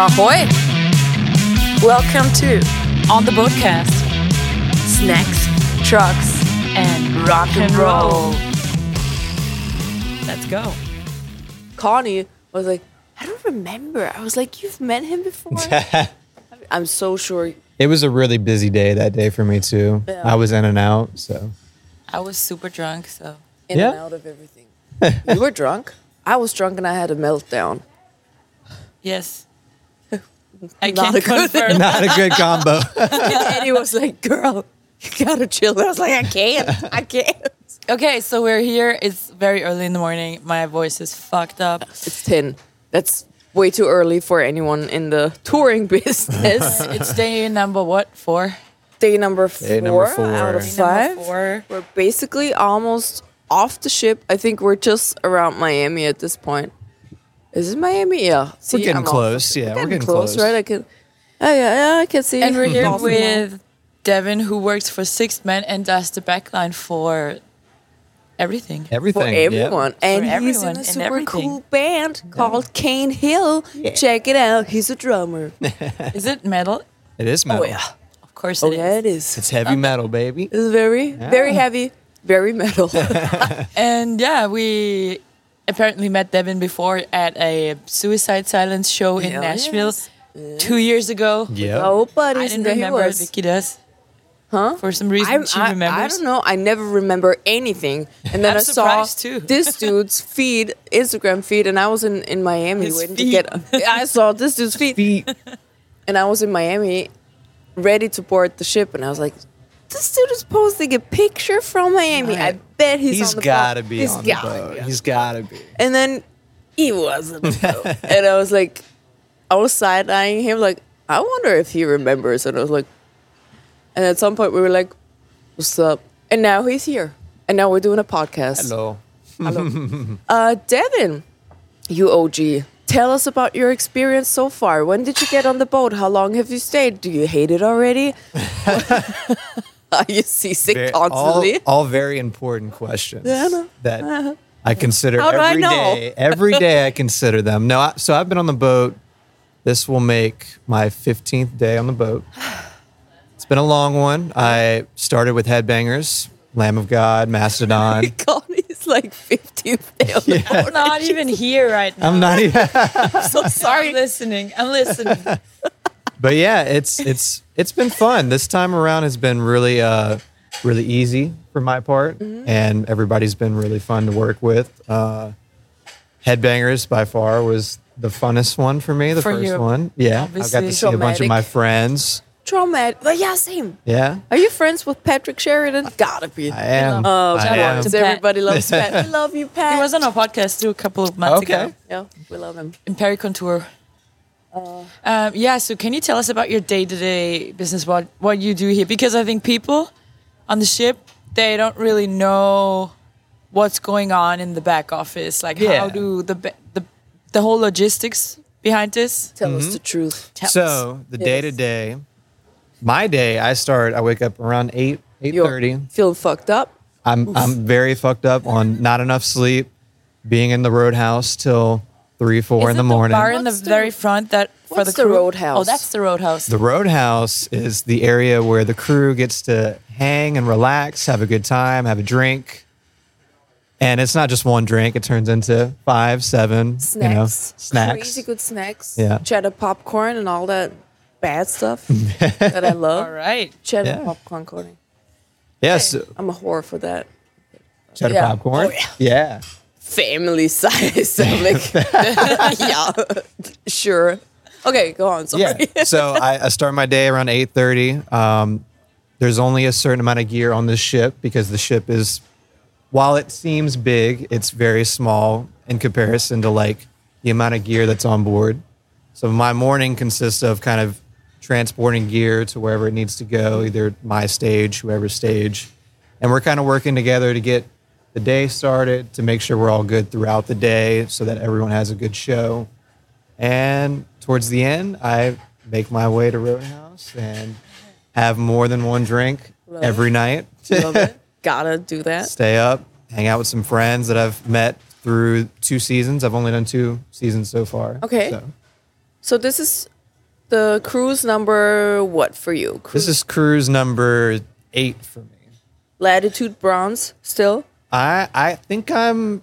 Ahoy! Welcome to On the Boatcast Snacks, Trucks, and Rock and Roll. Let's go. Connie was like, I don't remember. I was like, You've met him before? I'm so sure. It was a really busy day that day for me too. Yeah. I was in and out, so I was super drunk, so In Yeah. and out of everything. you were drunk? I was drunk and I had a meltdown. yes. I Not can a good- confirm. not a good combo. and he was like, Girl, you gotta chill. And I was like, I can't. I can't. okay, so we're here. It's very early in the morning. My voice is fucked up. It's 10. That's way too early for anyone in the touring business. it's day number what? Four? Day number four, Day number four. out of Day five. Four. We're basically almost off the ship. I think we're just around Miami at this point. This is it Miami? Yeah. See, We're getting I'm off. close. Yeah, we're getting close. right? I can. Oh yeah, yeah, I can see. And we're here Awesome. with Devin, who works for Sixthman and does the backline for everything. Everything. for yeah. everyone, and For he's everyone in a super cool band called Cane Hill. Check it out. He's a drummer. Is it metal? It is metal. oh yeah. Of course Oh it is. yeah, it is. It's heavy um, metal, baby. It's very, very heavy, very metal. And yeah, we apparently met Devin before at a Suicide Silence show in Hell Nashville yes. two years ago. Yeah. oh, I didn't remember. was. Vicky does. Huh? For some reason, I'm- she I, remembers. I don't know. I never remember anything. And then I'm I saw too. this dude's feed, Instagram feed, and I was in, in Miami His waiting feed. to get. I saw this dude's feed, Feet. and I was in Miami, ready to board the ship, and I was like, "This dude is posting a picture from Miami. I bet he's, He's on the gotta boat. be He's on the gotta be on the boat. be. He's gotta be. And then he wasn't. and I was like, I was side eyeing him, like, I wonder if he remembers. And I was like, and at some point we were like, what's up? And now he's here. And now we're doing a podcast. Hello. Hello. Uh, Devin, you OG, tell us about your experience so far. When did you get on the boat? How long have you stayed? Do you hate it already? Are you seasick Very- constantly? all very important questions Yeah, I know. Uh-huh. that I consider How do I every know? day. Every day I consider them. No, I, so I've been on the boat. This will make my 15th day on the boat. It's been a long one. I started with Headbangers, Lamb of God, Mastodon. Connie's like 15th day on the I'm not even here right now. I'm not even. I'm so sorry. I'm listening. I'm listening. But yeah, it's it's it's been fun. This time around has been really uh really easy for my part, Mm-hmm. and everybody's been really fun to work with. Uh, Headbangers by far was the funnest one for me. The For first you, one, yeah. I got to see a bunch of my friends. Traumatic. But yeah, same. Yeah, Are you friends with Patrick Sheridan? Gotta be. I am. Oh, I shout out am. Everybody loves Pat. We love you, Pat. He was on our podcast too a couple of months Okay. ago Yeah, we love him. in Pericontour. Uh. Um, yeah, so can you tell us about your day-to-day business, what what you do here? Because I think people on the ship they don't really know what's going on in the back office. Like how do the the the whole logistics behind this? Tell us the truth. Tell us. So the day to day, my day, I start. I wake up around eight eight thirty. You're feeling fucked up. I'm I'm very fucked up on not enough sleep, being in the roadhouse till three four Is in the it morning. bar in the What's the- very front that for what's the the crew? roadhouse? Oh, that's the roadhouse. the roadhouse is the area where the crew gets to hang and relax, have a good time, have a drink. And it's not just one drink; it turns into five, seven, Snacks. you know, snacks. Crazy good snacks. Yeah. Cheddar popcorn and all that bad stuff that I love. All right. Cheddar Yeah. popcorn, Connie. Yes, I'm a whore for that. cheddar Yeah. popcorn. Oh, yeah. Family size. Like, yeah, sure. Okay, go on. Sorry. Yeah. so I, I start my day around eight thirty. Um, there's only a certain amount of gear on this ship because the ship is, while it seems big, it's very small in comparison to like the amount of gear that's on board. So my morning consists of kind of transporting gear to wherever it needs to go, either my stage, whoever's stage, and we're kind of working together to get the day started to make sure we're all good throughout the day so that everyone has a good show. And towards the end, I make my way to Roadhouse and have more than one drink Love every night. Love it. Gotta do that. Stay up, hang out with some friends that I've met through two seasons. I've only done two seasons so far. Okay. So, So this is the cruise number what for you? Cruise This is cruise number eight for me. latitude bronze still. I I think I'm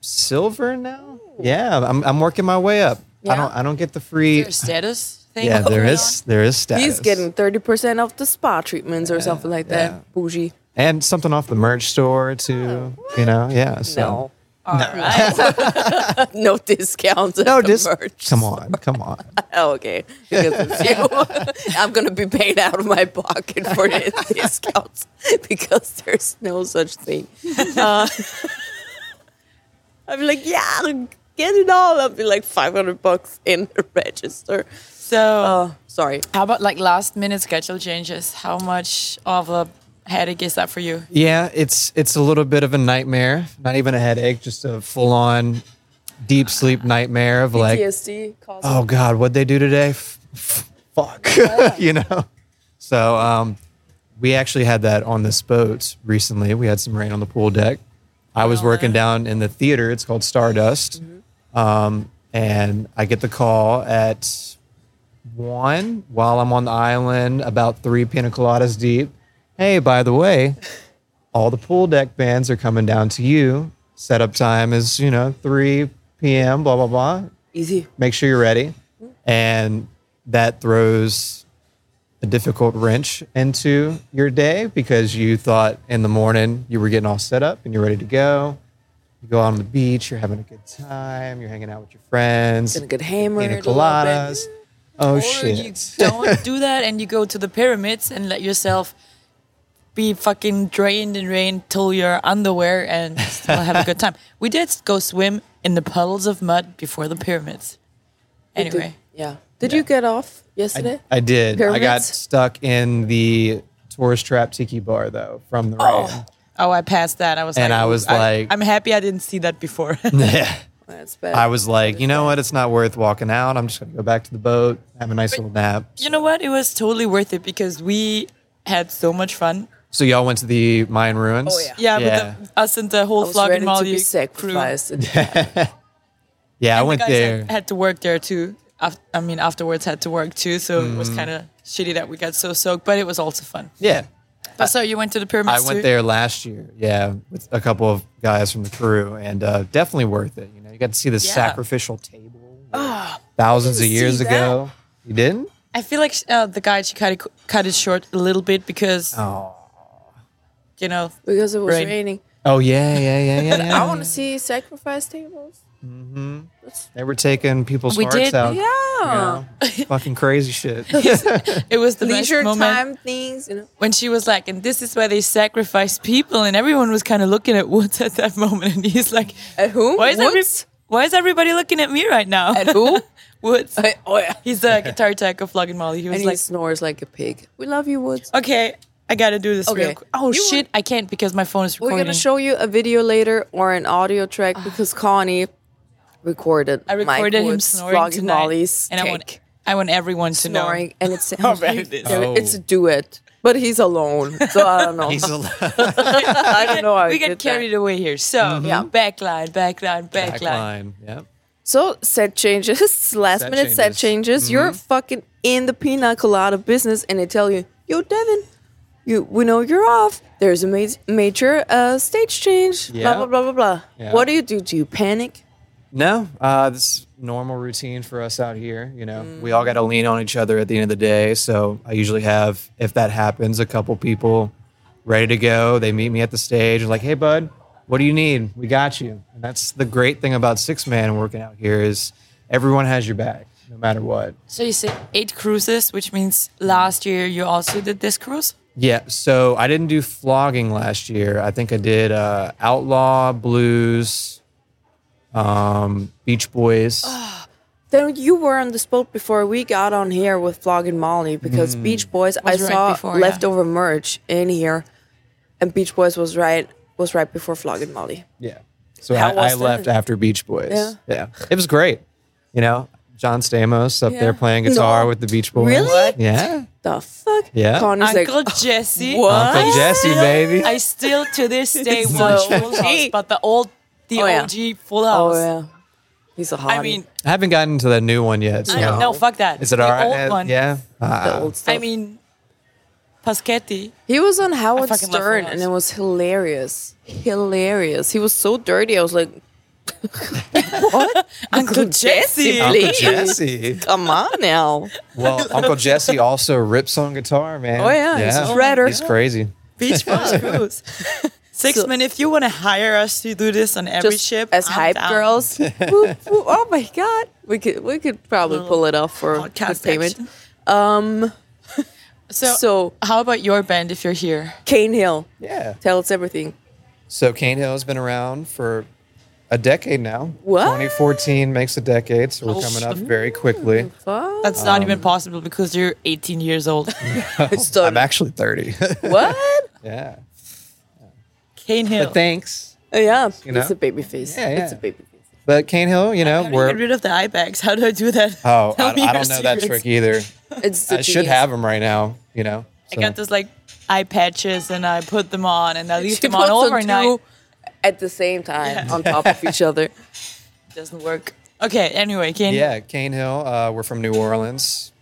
silver now. Yeah, I'm I'm working my way up. Yeah. I don't I don't get the free. Your status thing. Yeah, there going is there is status. He's getting thirty percent off the spa treatments or something like that. yeah. Bougie. and something off the merch store too. Oh, you know, yeah. So. No. On. All right. No discounts. No, discounts. come on, come on. Oh, okay. Because it's you. I'm gonna be paid out of my pocket for the discounts because there's no such thing. Uh, I'm like, yeah, get it all. I'll be like 500 bucks in the register. So, Oh, sorry. how about like last minute schedule changes? How much of a headache is that for you? Yeah, it's it's a little bit of a nightmare. Not even a headache, just a full on deep sleep nightmare of like, PTSD. Oh God, what'd they do today? F- f- fuck, you know. So um, we actually had that on this boat recently. We had some rain on the pool deck. I was working down in the theater. It's called Stardust, um, and I get the call at one while I'm on the island, about three pina coladas deep. Hey, by the way, all the pool deck bands are coming down to you. Setup time is, you know, 3 p.m., blah, blah, blah. Easy. Make sure you're ready. And that throws a difficult wrench into your day because you thought in the morning you were getting all set up and you're ready to go. You go on the beach, you're having a good time, you're hanging out with your friends, Gonna get hammered. pina a little bit. coladas. Oh, or shit. you don't do that and you go to the pyramids and let yourself be fucking drained and rained till your underwear and still have a good time. We did go swim in the puddles of mud before the pyramids. Did- Anyway, yeah. Did you get off yesterday? I did. I got stuck in the tourist trap tiki bar though from the oh. rain. oh, I passed that. I was And like, I was "Ooh, like- I'm happy I didn't see that before. Yeah. That's bad. I was like, you know what? It's not worth walking out. I'm just gonna go back to the boat, have a nice little nap. you know what? It was totally worth it because we had so much fun. So y'all went to the Mayan ruins. Oh, yeah. Yeah, yeah, With the, us and the whole I was Flog and to Molly crew. sacrificed. yeah. I And the went guys there. Had, had to work there too. Af- I mean, afterwards had to work too, so it Mm. was kind of shitty that we got so soaked, but it was also fun. yeah, But so you went to the pyramids. I pyramids went too? there last year. Yeah, with a couple of guys from the crew, and uh, definitely worth it. You know, you got to see the Yeah. sacrificial table thousands of years ago. You didn't? I feel like uh, the guide she cut it, cut it short a little bit because Oh. You know because it was Rain. raining. Oh yeah, yeah, yeah, yeah. yeah. I want to see sacrifice tables. Mm-hmm. They were taking people's We hearts did, out. Yeah. you know? fucking crazy shit. it was the Leisure best moment time things, you know. when she was like, and this is where they sacrifice people, and everyone was kind of looking at Woods at that moment, and he's like, At whom? why is every, Woods? why is everybody looking at me right now? At who? Woods. I- oh yeah. He's the guitar tech of Flogging Molly. He was And he like, snores like a pig. We love you, Woods. okay, I gotta do this Okay. real quick. Oh You shit, I can't because my phone is recording. We're gonna show you a video later or an audio track ah. because Connie recorded. I recorded Mike him snoring flogging tonight, Molly's and I want. I want everyone to know. snoring, and it's How bad it is. Oh. It's a duet, but he's alone, so I don't know. He's a I don't know. How we he get carried that. away here. So mm-hmm. Yeah. backline, backline, backline. backline. Yep. So set changes, last Set minute set changes. changes. You're mm-hmm. fucking in the pina colada business, and they tell you, "Yo, Devin, you we know you're off. There's a ma- major uh, stage change. Yeah. Blah blah blah blah blah. Yeah. What do you do? Do you panic? No, uh, this is normal routine for us out here. You know, we all got to lean on each other at the end of the day. So I usually have, if that happens, a couple people ready to go. They meet me at the stage, like, "Hey, bud, what do you need? We got you." And that's the great thing about Sixthman working out here is everyone has your back, no matter what. So you said eight cruises, which means last year you also did this cruise. Yeah, so I didn't do flogging last year. I think I did uh, Outlaw, Blues, um, Beach Boys. Then you were on this boat before we got on here with Flogging Molly because Mm. Beach Boys. I Was right saw before, yeah. leftover merch in here, and Beach Boys was right was right before Flogging Molly. Yeah. So How I, was I left after Beach Boys. Yeah. Yeah. It was great. You know, John Stamos up Yeah. there playing guitar No. with the Beach Boys. Really? Yeah. The fuck? Yeah. Connie's like, Uncle Jesse. what? Uncle Jesse, baby. I still to this day So watch Full House, but the old, the Oh, yeah. Full House. oh yeah, He's a hottie. I mean, I haven't gotten to the new one yet. So. I don't. Fuck that. Is it the all right? Old Uh, one. Yeah. the Ah. old stuff. I mean, Paschetti. he was on Howard Stern, and it was hilarious. Hilarious. He was so dirty. I was like, what? Uncle Jesse. Uncle. Jesse. Come on now. Well, Uncle Jesse also rips on guitar, man. Oh, yeah, he's a shredder. He's crazy. Beach Bus Cruise. Six So- men, if you want to hire us to do this on every Just ship, as I'm hype down. girls. Whoop, whoop. oh my god, we could we could probably pull it off for good Podcast payment. Um, So, so how about your band if you're here? Cane Hill, Yeah. tell us everything. So Cane Hill has been around for a decade now. What? 2014 makes a decade, so we're Oh, coming up very quickly. Fuck. That's not even um, possible because you're 18 years old. It's done. I'm actually 30. what? yeah. Cane Hill. But thanks. Oh, yeah, You know? it's a baby face. Yeah, It's a baby face. But Cane Hill, you know, How do you get we're. rid of the eye bags? How do I do that? Oh, Tell I, I don't know that trick either. It's the I should cheese. have them right now, you know. I got this like eye patches and I put them on and I leave She them on puts them overnight. two at the same time Yeah. on top of each other. Doesn't work. Okay, anyway, Cane Yeah, Cane Hill. Uh, we're from New Orleans.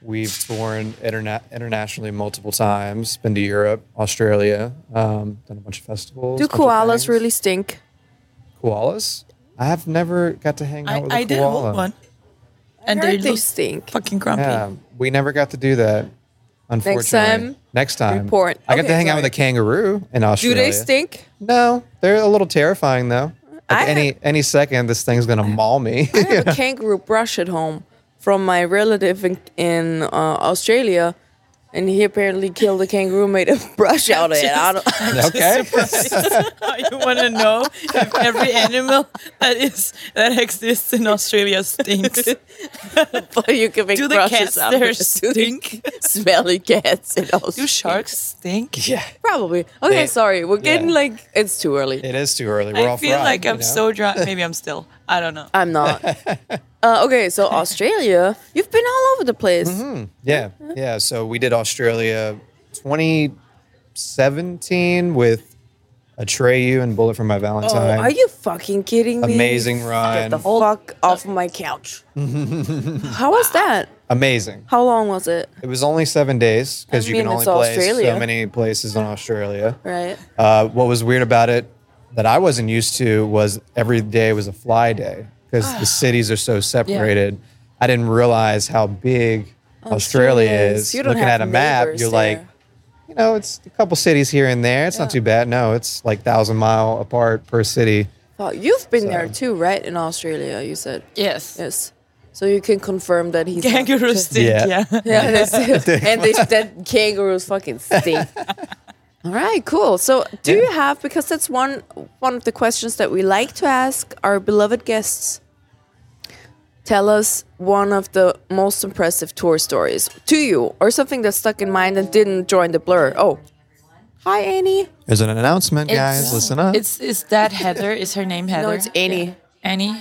We've toured interna- internationally multiple times. Been to Europe, Australia. Um, done a bunch of festivals. Do bunch of koalas really stink? koalas? I have never got to hang out I, with a I did koala. hold one. And I they they look stink. fucking grumpy. Yeah, we never got to do that. Unfortunately, time, Next time, report. I got Okay, to hang out sorry. with a kangaroo in Australia. Do Australia. they stink? No, they're a little terrifying though. Like I any any second, this thing's gonna maul me. I have a kangaroo brush at home from my relative in, in uh, Australia, and he apparently killed a kangaroo, made a brush out of it. I don't, okay. How you want to know if every animal that is that exists in Australia stinks? but you can make Do the brushes cats out of there it. stink? Smelly cats in Australia. Do sharks stink? yeah, Probably. Okay, They- sorry. We're getting yeah. like it's too early. it is too early. We're I all feel fried, like I'm know? so drunk. Maybe I'm still. I don't know. I'm not. Uh, okay, so Australia, you've been all over the place. Mm-hmm. Yeah, yeah. So we did Australia 2017 with Atreyu and Bullet for My Oh, Valentine. are you fucking kidding me? Amazing run. Get the fuck off of my couch. How was that? Amazing. How long was it? It was only seven days because I you mean, can only it's play Australia. so many places in Australia. Right. Uh, what was weird about it that I wasn't used to was every day was a fly day because the cities are so separated. I didn't realize how big Australia Australia is. You don't Looking have at a map, you're like, you know, it's a couple cities here and there. It's not too bad. No, it's like thousand mile apart per city. Oh, you've been there too, right? In Australia, you said Yes. yes. So you can confirm that he's not- Kangaroos stink. Yeah. Yeah. Yeah, that's it. and they, that kangaroos fucking stink. All right, cool. So, do Yeah. you have because that's one one of the questions that we like to ask our beloved guests. Tell us one of the most impressive tour stories to you, or something that stuck in mind and didn't join the blur. Oh, hi Annie. There's an announcement, guys. Listen up. It's is that Heather? Is her name Heather? No, it's Annie, Annie.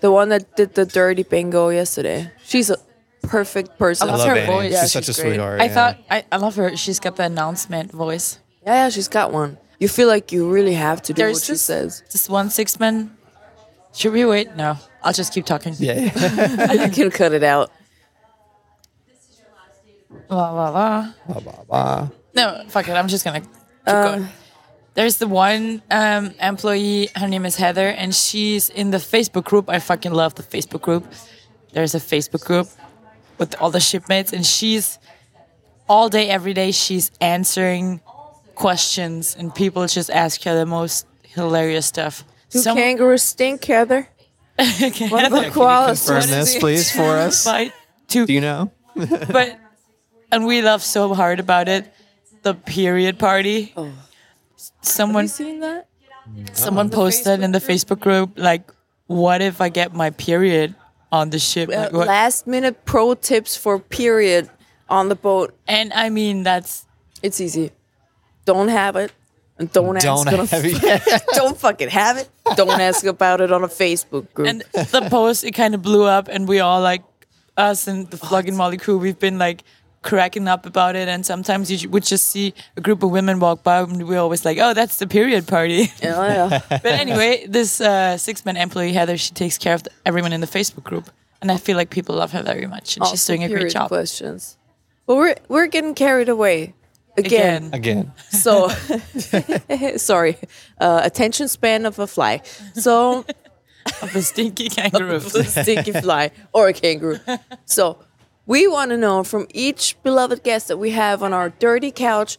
the one that did the dirty bingo yesterday. She's a perfect person. I I love love her Annie. voice. She's Yeah, such she's a great. sweetheart. I yeah. thought I, I love her. She's got the announcement voice. Yeah, yeah, she's got one. You feel like you really have to do There's what she this, says. this one Sixthman. Should we wait? No, I'll just keep talking. Yeah, yeah. you can cut it out. La la la. blah, blah, blah. No, fuck it. I'm just gonna keep going. There's the one um, employee. Her name is Heather, and she's in the Facebook group. I fucking love the Facebook group. There's a Facebook group with all the shipmates, and she's all day, every day. She's answering questions, and people just ask her the most hilarious stuff. Do Some- kangaroos stink, Heather? Okay, What Heather, about koalas? Confirm this, please, for us. fight to Do you know? but and we laugh so hard about it. The period party. Have Someone you seen that? someone posted in the Facebook group like, "What if I get my period on the ship?" Uh, Like, last minute pro tips for period on the boat. and I mean that's It's easy. Don't have it. And don't ask. Don't on a- have it. don't fucking have it. Don't ask about it on a Facebook group. and the post it kind of blew up, and we all like us and the Flogging Molly crew. We've been like cracking up about it. And sometimes you would just see a group of women walk by, and we're always like, "Oh, that's the period party." Yeah, yeah. but anyway, this uh, Sixthman employee Heather, she takes care of everyone in the Facebook group, and I feel like people love her very much, and she's doing a great period job. Questions. But we're we're getting carried away again. Again. Again. So sorry, uh, attention span of a fly. So of a stinky kangaroo. stinky fly or a kangaroo. So we want to know from each beloved guest that we have on our dirty couch.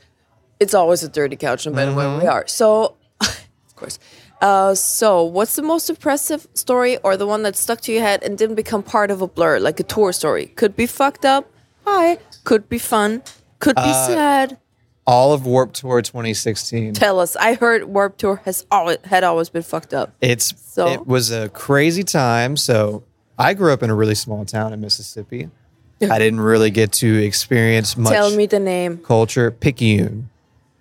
It's always a dirty couch, no matter where we are. So, of course. Uh, so, what's the most impressive story or the one that stuck to your head and didn't become part of a blur, like a tour story? Could be fucked up, hi. Could be fun, could be sad. All of Warp Tour 2016. Tell us. I heard Warp Tour has always had always been fucked up. It's So- it was a crazy time. So I grew up in a really small town in Mississippi. I didn't really get to experience much Tell me the name. culture. Picayune,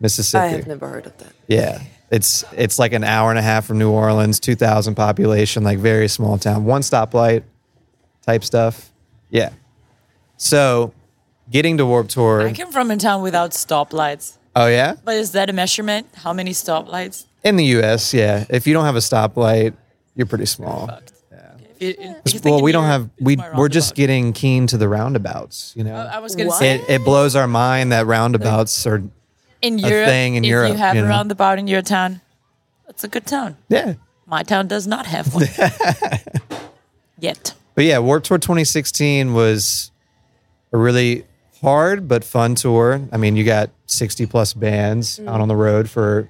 Mississippi. I have never heard of that. Yeah. It's it's like an hour and a half from New Orleans, 2,000 population, like very small town, one stoplight type stuff. Yeah. So getting to Warp Tour. I came from a town without stoplights. oh, yeah? But is that a measurement? How many stoplights? In the US, yeah. If you don't have a stoplight, you're pretty small. If you- if you think Well, we don't have we we're just getting keen to the roundabouts, you know. Oh, I was gonna What? say it, it blows our mind that roundabouts are in a Europe, thing in if Europe, you have you a roundabout in your town, It's a good town. yeah. My town does not have one yet. But yeah, Warp Tour 2016 was a really hard but fun tour. I mean, you got 60 plus bands out on the road for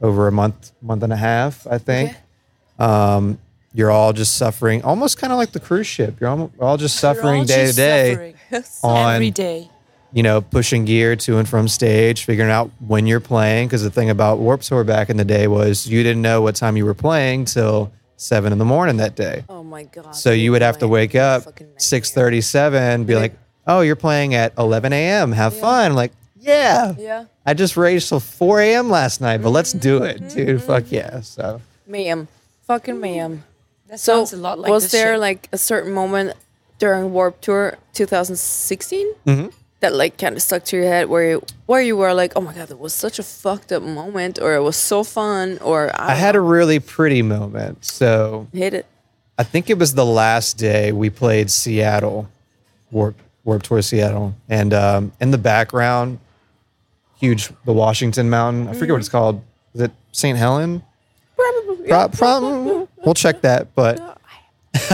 over a month, month and a half, I think. Okay. Um, you're all just suffering, almost kind of like the cruise ship. You're all, all just suffering all day to day suffering on every day. you know, pushing gear to and from stage, figuring out when you're playing. Because the thing about Warp Tour back in the day was you didn't know what time you were playing till seven in the morning that day. Oh my god. So you would have to wake up six thirty-seven, be like, "Oh, you're playing at eleven a.m. Have fun!" like, yeah, Yeah. I just raged till four a.m. last night, but let's do it, Mm-hmm. dude. Fuck yeah! So Ma'am. Fucking ma'am. That So sounds a lot like was the there ship. like a certain moment during Warp Tour 2016 Mm-hmm. that like kind of stuck to your head where you, where you were like, oh my god, that was such a fucked up moment, or it was so fun, or I, I had a really pretty moment. So hit it. I think it was the last day we played Seattle, Warp Warp Tour Seattle, and um, in the background, huge the Washington Mountain. I forget what it's called. Is it St. Helen? Probably. Pro- pro- we'll check that, but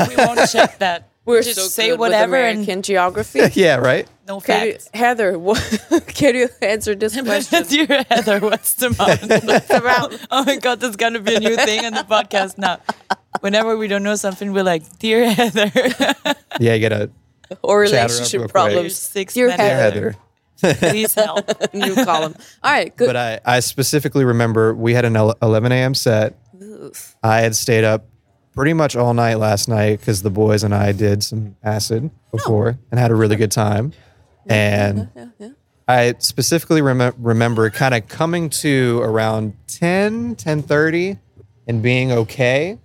we won't check that. We're just so say whatever with and geography. yeah, right. no Can you. Heather, what, can you answer this question? Dear Heather, what's the mountain? Around? Oh my god, that's gonna be a new thing on the podcast now. Whenever we don't know something, we're like, Dear Heather, Yeah, you gotta or Chatter relationship problems? Six Dear minutes. Heather. Heather. please help. New column. All right, good. But I, I specifically remember we had an 11 a.m. set. I had stayed up pretty much all night last night because the boys and I did some acid before and had a really good time. And I specifically rem- remember kind of coming to around 10, 10.30 and being okay.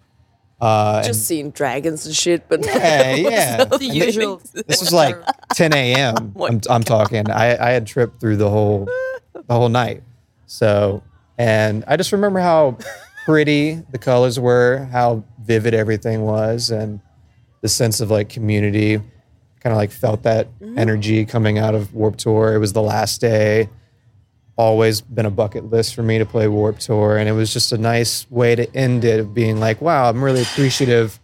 Uh, and- Just seeing dragons and shit, but yeah, yeah. The usual. This was like 10 a.m. I'm, I'm talking. I, I had tripped through the whole the whole night. So, and I just remember how pretty the colors were, how vivid everything was, and the sense of like community. Kind of like felt that energy coming out of Warp Tour. It was the last day. Always been a bucket list for me to play Warp Tour, and it was just a nice way to end it of being like, wow, I'm really appreciative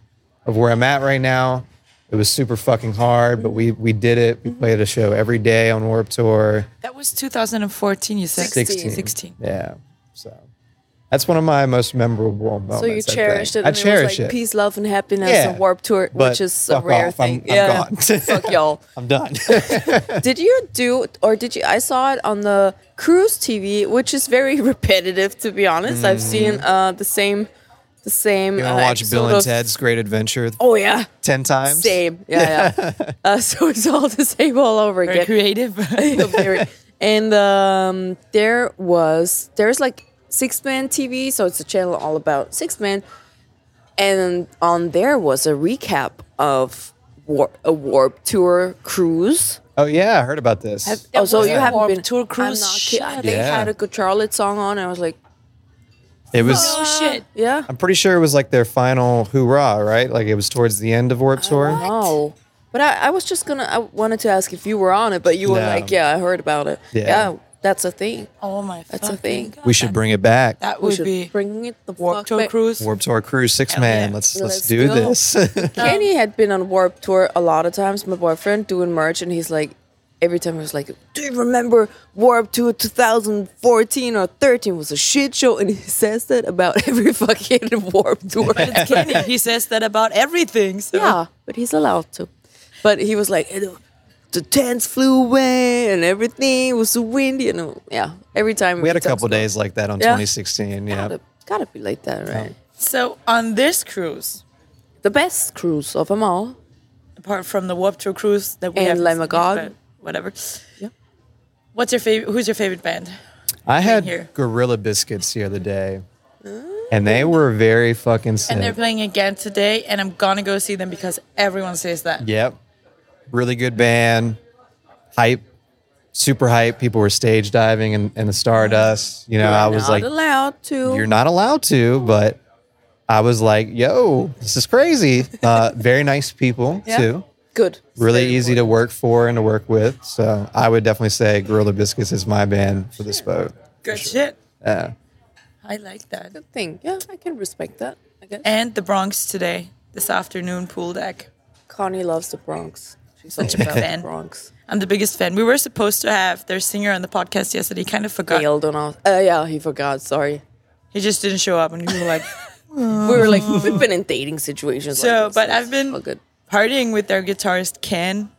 of where I'm at right now. It was super fucking hard, but we we did it. We mm-hmm. played a show every day on Warp Tour. That was 2014, you said? 16. 16. Yeah. So that's one of my most memorable moments. so you I cherished it. I And cherish it. Was like it. Peace, love, and happiness. Yeah. And Warp Tour, But which is a rare off. I'm- thing. I'm yeah. gone. fuck y'all. I'm done. Did you do, or did you? I saw it on the cruise TV, which is very repetitive, to be honest. I've seen uh, the same, the same. Mm. you uh, want to watch Bill and of- Ted's Great Adventure Oh yeah, ten times? same. Yeah, yeah. uh, so it's all the same all over Very again. creative. Very- and um, there was there's like Sixthman TV, so it's a channel all about Sixthman. And on there was a recap of war- a warp tour cruise. Oh yeah, I heard about this. oh, so you haven't been Tour I'm cruise? not kidding. Shit. They Yeah. had a Good Charlotte song on, and I was like, it was. Oh shit. yeah. I'm pretty sure it was like their final hoorah, right? Like it was towards the end of Warp Tour. No. But I, I was just gonna. I wanted to ask if you were on it, but you were No. like, "Yeah, I heard about it." Yeah. That's a thing. Oh my That's a thing. God. We should bring it back. That would should be bringing it the Warp fuck Tour back. cruise. Warp Tour cruise six Hell man. yeah. Let's Let's let's do go. this. Kenny had been on Warp Tour a lot of times. My boyfriend doing merch, and he's like, every time he was like, "Do you remember Warp Tour 2014 or 13 was a shit show?" And he says that about every fucking Warp Tour. It's Kenny. He says that about everything. So. yeah, but he's allowed to. But he was like, "Eh, the tents flew away and everything was so windy, and uh, yeah, every time we had a couple about- days like that on Yeah. 2016. Yeah. Gotta, gotta be like that, right? So on this cruise, The best cruise of them all. apart from the Warp Tour cruise that we And have Lamb of God. whatever. Yeah. What's your favorite? Who's your favorite band? I had here. Gorilla Biscuits the other day, and they were very fucking sick. And they're playing again today, and I'm gonna go see them because everyone says that. Yep. Really good band. Hype. Super hype. People were stage diving in, in the Stardust. You know, I was Not like, allowed to. you're not allowed to, but I was like, yo, this is crazy. Uh, very nice people, Yeah. too. good. Really Very easy to work for and to work with. So I would definitely say Gorilla Biscuits is my band for this boat. Good shit. Yeah. I like that. Good thing. Yeah, I can respect that. I guess. And the Bronx today, this afternoon pool deck. Connie loves the Bronx. She's Such all a fan. Bronx. I'm the biggest fan. We were supposed to have their singer on the podcast yesterday. He kind of forgot. Bailed on us. Uh, yeah, he forgot. Sorry. He just didn't show up, and we were like We were like, we've been in dating situations. So, like but so I've been- partying with their guitarist Ken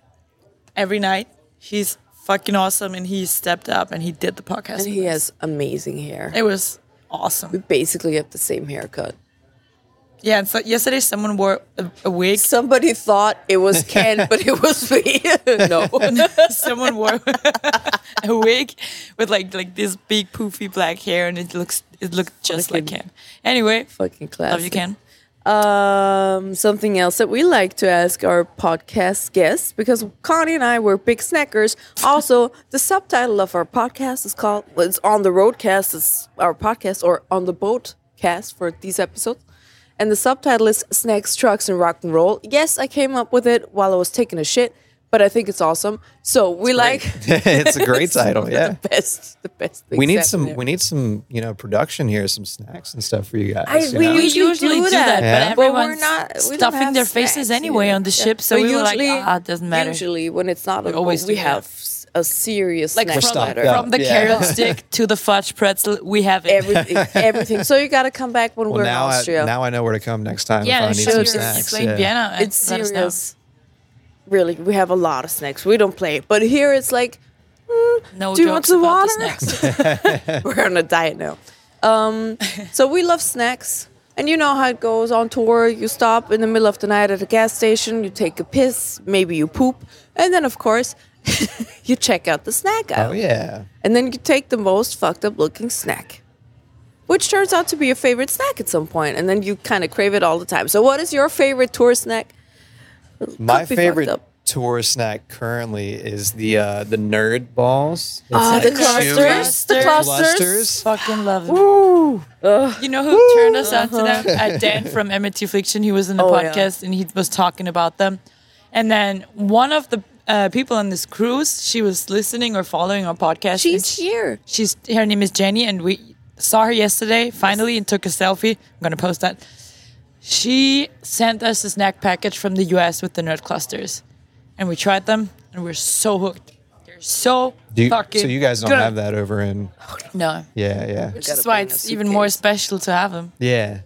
every night. He's fucking awesome, and he stepped up and he did the podcast. And he us. has amazing hair. It was awesome. We basically have the same haircut. Yeah, and so yesterday someone wore a, a wig. Somebody thought it was Ken, but it was me. no. someone wore a wig with like like this big poofy black hair, and it looks it looked just like Ken. Anyway, Fucking classic. love you, Ken. Um, something else that we like to ask our podcast guests because Connie and I were big snackers. Also, the subtitle of our podcast is called well, it's on the roadcast. It's our podcast or on the boat cast for these episodes, and the subtitle is "Snacks, Trucks, and Rock and Roll." Yes, I came up with it while I was taking a shit, but I think it's awesome. So we like it's a great title. Yeah. the best, the best. We need some. happening. We need some. You know, production here, some snacks and stuff for you guys. I- you we know? Usually usually do do that, that, Yeah. but But we're not- we stuffing have their faces anyway here. on the Yeah. ship. So But we were like, usually- ah, it doesn't matter. Usually, when it's not, a always boat, we do, have s- a serious like snack from, stocked platter. up. from the Yeah. carrot stick to the fudge pretzel, we have it. everything, everything. So you got to come back when Well, we're in now I, Austria. now I know where to come next time yeah, if I it's need some snacks. explain yeah. Vienna. it's let us know. serious. Really, we have a lot of snacks. We don't play, but here it's like No Do you want jokes some water? the snacks. we're on a diet now. Um, so we love snacks, and you know how it goes on tour. You stop in the middle of the night at a gas station. You take a piss, maybe you poop, and then of course you check out the snack aisle. Oh yeah. And then you take the most fucked up looking snack, which turns out to be your favorite snack at some point, and then you kind of crave it all the time. So, what is your favorite tour snack? My favorite fucked up. tour snack currently is the uh, the nerd balls. It's Ah, like the chewy clusters, the clusters. clusters. Fucking love it. You know who turned us on to them? Uh, Dan from Amity Affliction. He was in the Oh, yeah. podcast and he was talking about them. And then one of the uh, people on this cruise, she was listening or following our podcast. She's she- here. She's her name is Jenny, and we saw her yesterday finally and took a selfie. I'm gonna post that. She sent us a snack package from the US with the nerd clusters, and we tried them, and we're so hooked. They're so Do you, fucking. so you guys don't good. have that over in No, yeah yeah which is why it's even more special to have them. yeah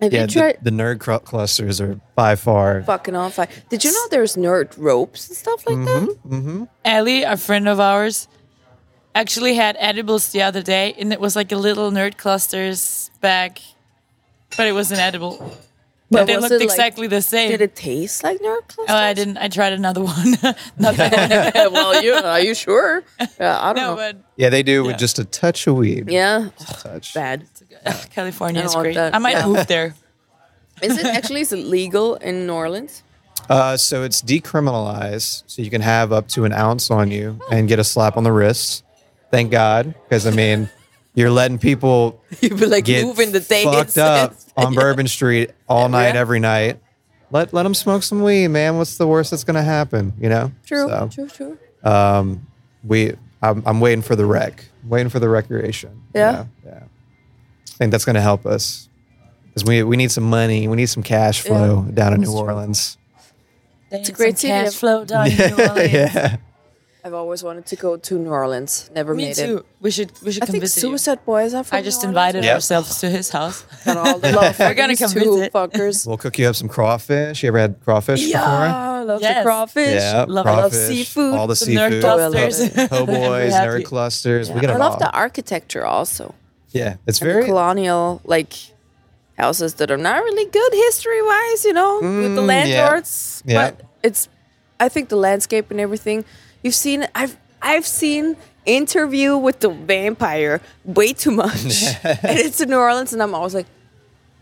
Have yeah you the, tried the nerd cl- clusters are by far fucking on fire? Did you know there's nerd ropes and stuff like that? Mm-hmm, mm-hmm. Ellie, a friend of ours, actually had edibles the other day, and it was like a little nerd clusters bag, but it was an edible. But But they was looked it, like- exactly the same. Did it taste like nerd clusters? Oh, I didn't. I tried another one. Not that one. well, you are you sure? Yeah, I don't No, know. but yeah they do Yeah. with just a touch of weed yeah, touch bad. California I is great. that. I might Yeah. move there. Is it actually is it legal in New Orleans? Uh, so it's decriminalized, so you can have up to an ounce on you and get a slap on the wrist. Thank God, because I mean, you're letting people You'd be like get moving the day. fucked up on Bourbon Street all night, Yeah. every night. Let let them smoke some weed, man. What's the worst that's gonna happen? You know. True, So, true, true. Um, we, I'm, I'm waiting for the rec. Waiting for the recreation. you Yeah? know? Yeah. I think that's gonna help us because we we need some money. We need some cash flow down in New Orleans. It's a great city. cash flow down in New Orleans. yeah. I've always wanted to go to New Orleans. Never Me made too. it. We should we should I come think visit you. Boys are from I just New invited Yep. ourselves to his house. And all the love We're gonna come two visit. fuckers. We'll cook you up some crawfish. You ever had crawfish Yeah, I love Yes. the crawfish. Yeah, Love- I love seafood. All the Some nerd seafood. clusters. Po' boys, Happy. nerd clusters. We get I love all. the architecture also. yeah, it's And very colonial like houses that are not really good history wise, you know, with the Mm, yeah. landlords. Yeah. But it's I think the landscape and everything. You've seen I've I've seen interview with the vampire way too much. and it's in New Orleans and I'm always like,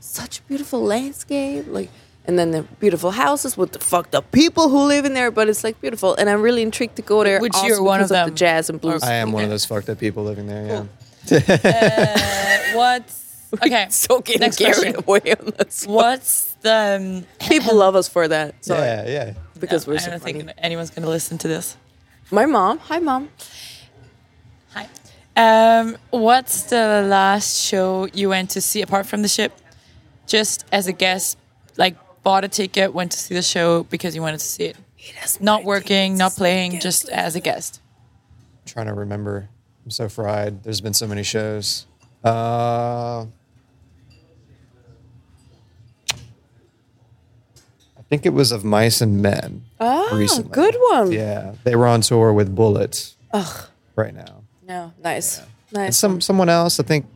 such a beautiful landscape. Like and then the beautiful houses with the fucked up people who live in there, but it's like beautiful. And I'm really intrigued to go there. Which you're one of because them. the jazz and blues. I am one of those fucked up people living there. Yeah. What's okay? so getting Next carried question. away on this. one. What's the um, People love us for that. Sorry. Yeah, yeah. Because we're I so don't funny. think anyone's gonna listen to this. My mom. Hi, mom. Hi. Um, what's the last show you went to see apart from the ship? Just as a guest, like bought a ticket, went to see the show because you wanted to see it. Not working, not playing, just as a guest. trying to remember. I'm so fried. There's been so many shows. Uh, I think it was of Mice and Men. Ah, recently. good one. Yeah, they were on tour with Bullets. Right now, No, nice. and Nice. some someone else. I think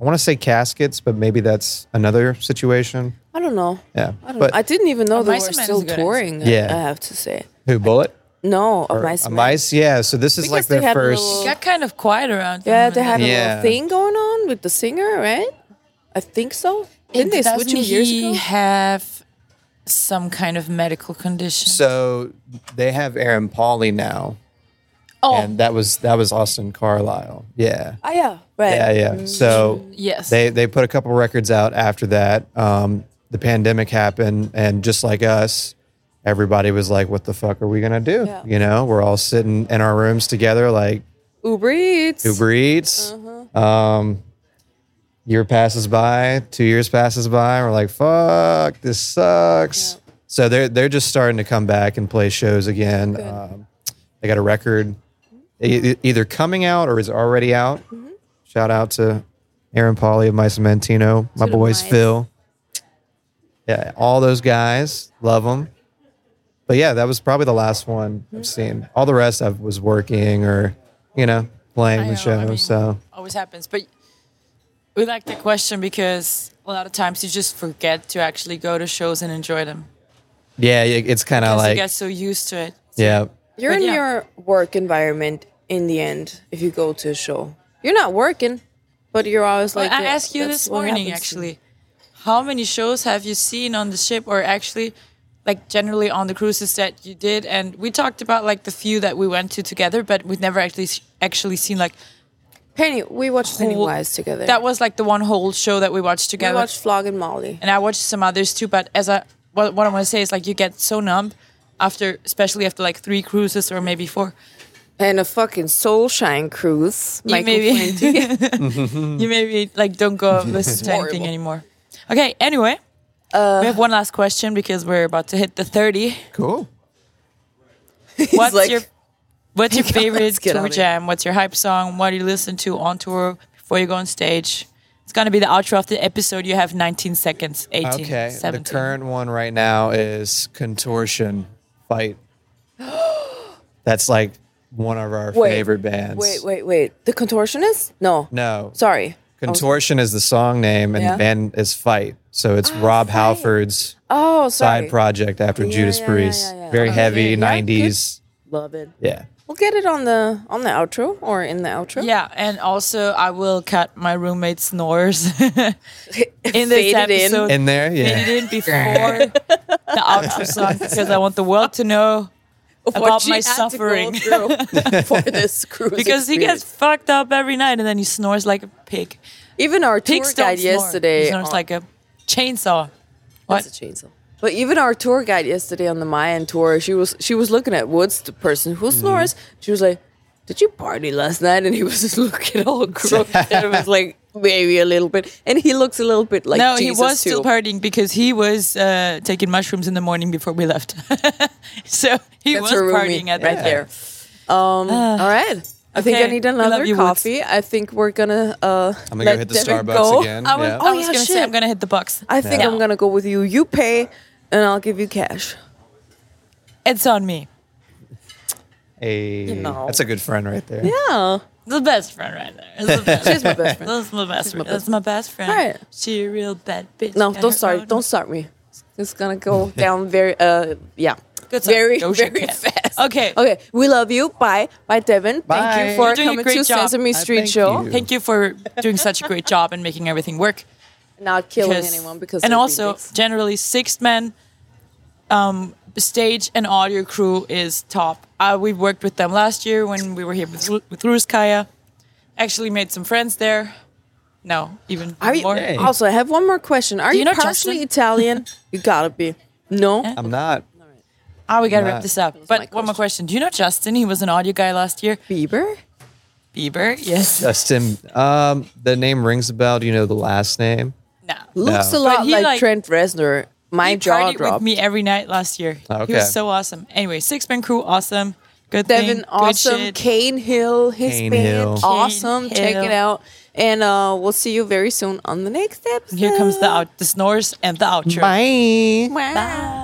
I want to say Caskets, but maybe that's another situation. I don't know. Yeah, I don't but know. I didn't even know Oh, they were and Men still is a good touring. Yeah. I have to say. who Bullet? No, of Or Mice. a and Men. Mice? Yeah. So this is Because like they their had a first. little- Got kind of quiet around. Yeah, them, they and had a Yeah. little thing going on with the singer, right? I think so. Didn't they switch Doesn't two years he ago? have some kind of medical condition? So they have Aaron Pauley now, oh, and that was that was Austin Carlisle. Yeah. Oh yeah, right. Yeah, yeah. So yes. they they put a couple records out after that. Um, the pandemic happened, and just like us, everybody was like, "What the fuck are we gonna do?" Yeah. You know, we're all sitting in our rooms together, like Uber Eats. Uber Eats. Uh-huh. Um, year passes by, two years passes by, we're like, "Fuck, this sucks." So they're they're just starting to come back and play shows again. Um, they got a record e- either coming out or is already out. Mm-hmm. Shout out to Aaron Pauley of Mice and Mentino, my boys Mice. Phil. Yeah, all those guys love them. But yeah, that was probably the last one Mm-hmm. I've seen. All the rest I was working or you know playing the show. I mean, so always happens. But we like the question because a lot of times you just forget to actually go to shows and enjoy them yeah, it's kind of like you get so used to it. yeah, You're But in yeah. your work environment in the end if you go to a show. You're not working, but you're always Well, like. I yeah, asked you this morning happens to me. actually, how many shows have you seen on the ship, or actually, like generally on the cruises that you did? And we talked about like the few that we went to together, but we've never actually actually seen like Penny, we watched whole- Pennywise together. That was like the one whole show that we watched together. we watched Flogging Molly. and I watched some others too. But as I what, what I want to say is like you get so numb after, especially after like three cruises or maybe four. And a fucking Soul Shine cruise. You Michael maybe- You maybe like don't go listen to anything anymore. Okay. Anyway, uh, we have one last question because we're about to hit the thirty. cool. What's like, your What's your favorite get tour out of here." jam? What's your hype song? What do you listen to on tour before you go on stage? It's gonna be the outro of the episode. You have 19 seconds. 18, Okay, 17. the current one right now is Contortion Fight. That's like one of our Wait, favorite bands. Wait, wait, wait. The Contortionist? No. No, Sorry. Contortion is the song name, and Yeah? the band is Fight. So it's ah, Rob Fight. Halford's Oh, sorry. side project after Yeah, Judas yeah, yeah, Priest. yeah, yeah. Very Okay, heavy yeah, '90s. Love it. Yeah. We'll get it on the on the outro or in the outro. Yeah, and also I will cut my roommate's snores in this Fade it in. episode. In there, Fade it in before the outro song because I want the world to know What about she my had to go suffering. for this cruise. because he gets fucked up every night and then he snores like a pig. even our tour Pigs don't guide snore. yesterday. He snores on- like a chainsaw. What? That's a chainsaw. But even our tour guide yesterday on the Mayan tour, she was she was looking at Woods, the person who Mm-hmm. snores. She was like, "Did you party last night?" And he was just looking all crooked. and it was like maybe a little bit, and he looks a little bit like no, Jesus he was too. still partying because he was uh, taking mushrooms in the morning before we left. so he That's was partying at right that there. Um, all right. I think I need another you, Woods. coffee. I think we're gonna. Uh, I'm gonna let go hit the Devin Starbucks go. again. I was, yeah. I was yeah, gonna say. I'm gonna hit the box. I think Yeah. I'm gonna go with you. You pay, and I'll give you cash. It's on me. Hey, know. that's a good friend right there. Yeah. The best friend right there. It's the best. She's my best friend. That's my best friend. That's my best friend. Right. She a real bad bitch. No, Got don't start. own- Don't start me. It's gonna go down very. Uh, yeah. Good song. Very, Doja very Cat. fast. Okay. Okay. We love you. Bye. Bye, Devin. Thank you for doing coming to job. Sesame I Street thank Show. you. Thank you for doing such a great job and making everything work. Not killing Because- anyone because. and also beatniks. generally Sixthman um, stage and audio crew is top. Uh, we worked with them last year when we were here with, Ru- with Russkaja. Actually made some friends there. No, even Are you, more. Hey. Also, I have one more question. Are Do you, you know partially Justin? Italian? you gotta be. No. I'm not. Ah, we gotta Nah. wrap this up. But one more question. Do you know Justin? He was an audio guy last year. Bieber. Bieber? Yes. Justin, um, the name rings a bell. Do you know the last name? No. Looks No. a lot like, like- Trent Reznor. My he jaw partied dropped. with me every night last year. Oh, He was so awesome. Anyway, Sixthman crew, awesome. Good Devin, thing. Good awesome. shit. Cane Hill, his Cane band, Hill. awesome. Cane Check Hill. it out. And uh, we'll see you very soon on the next episode. Here comes the out, the snores and the outro. Bye. Bye. Bye.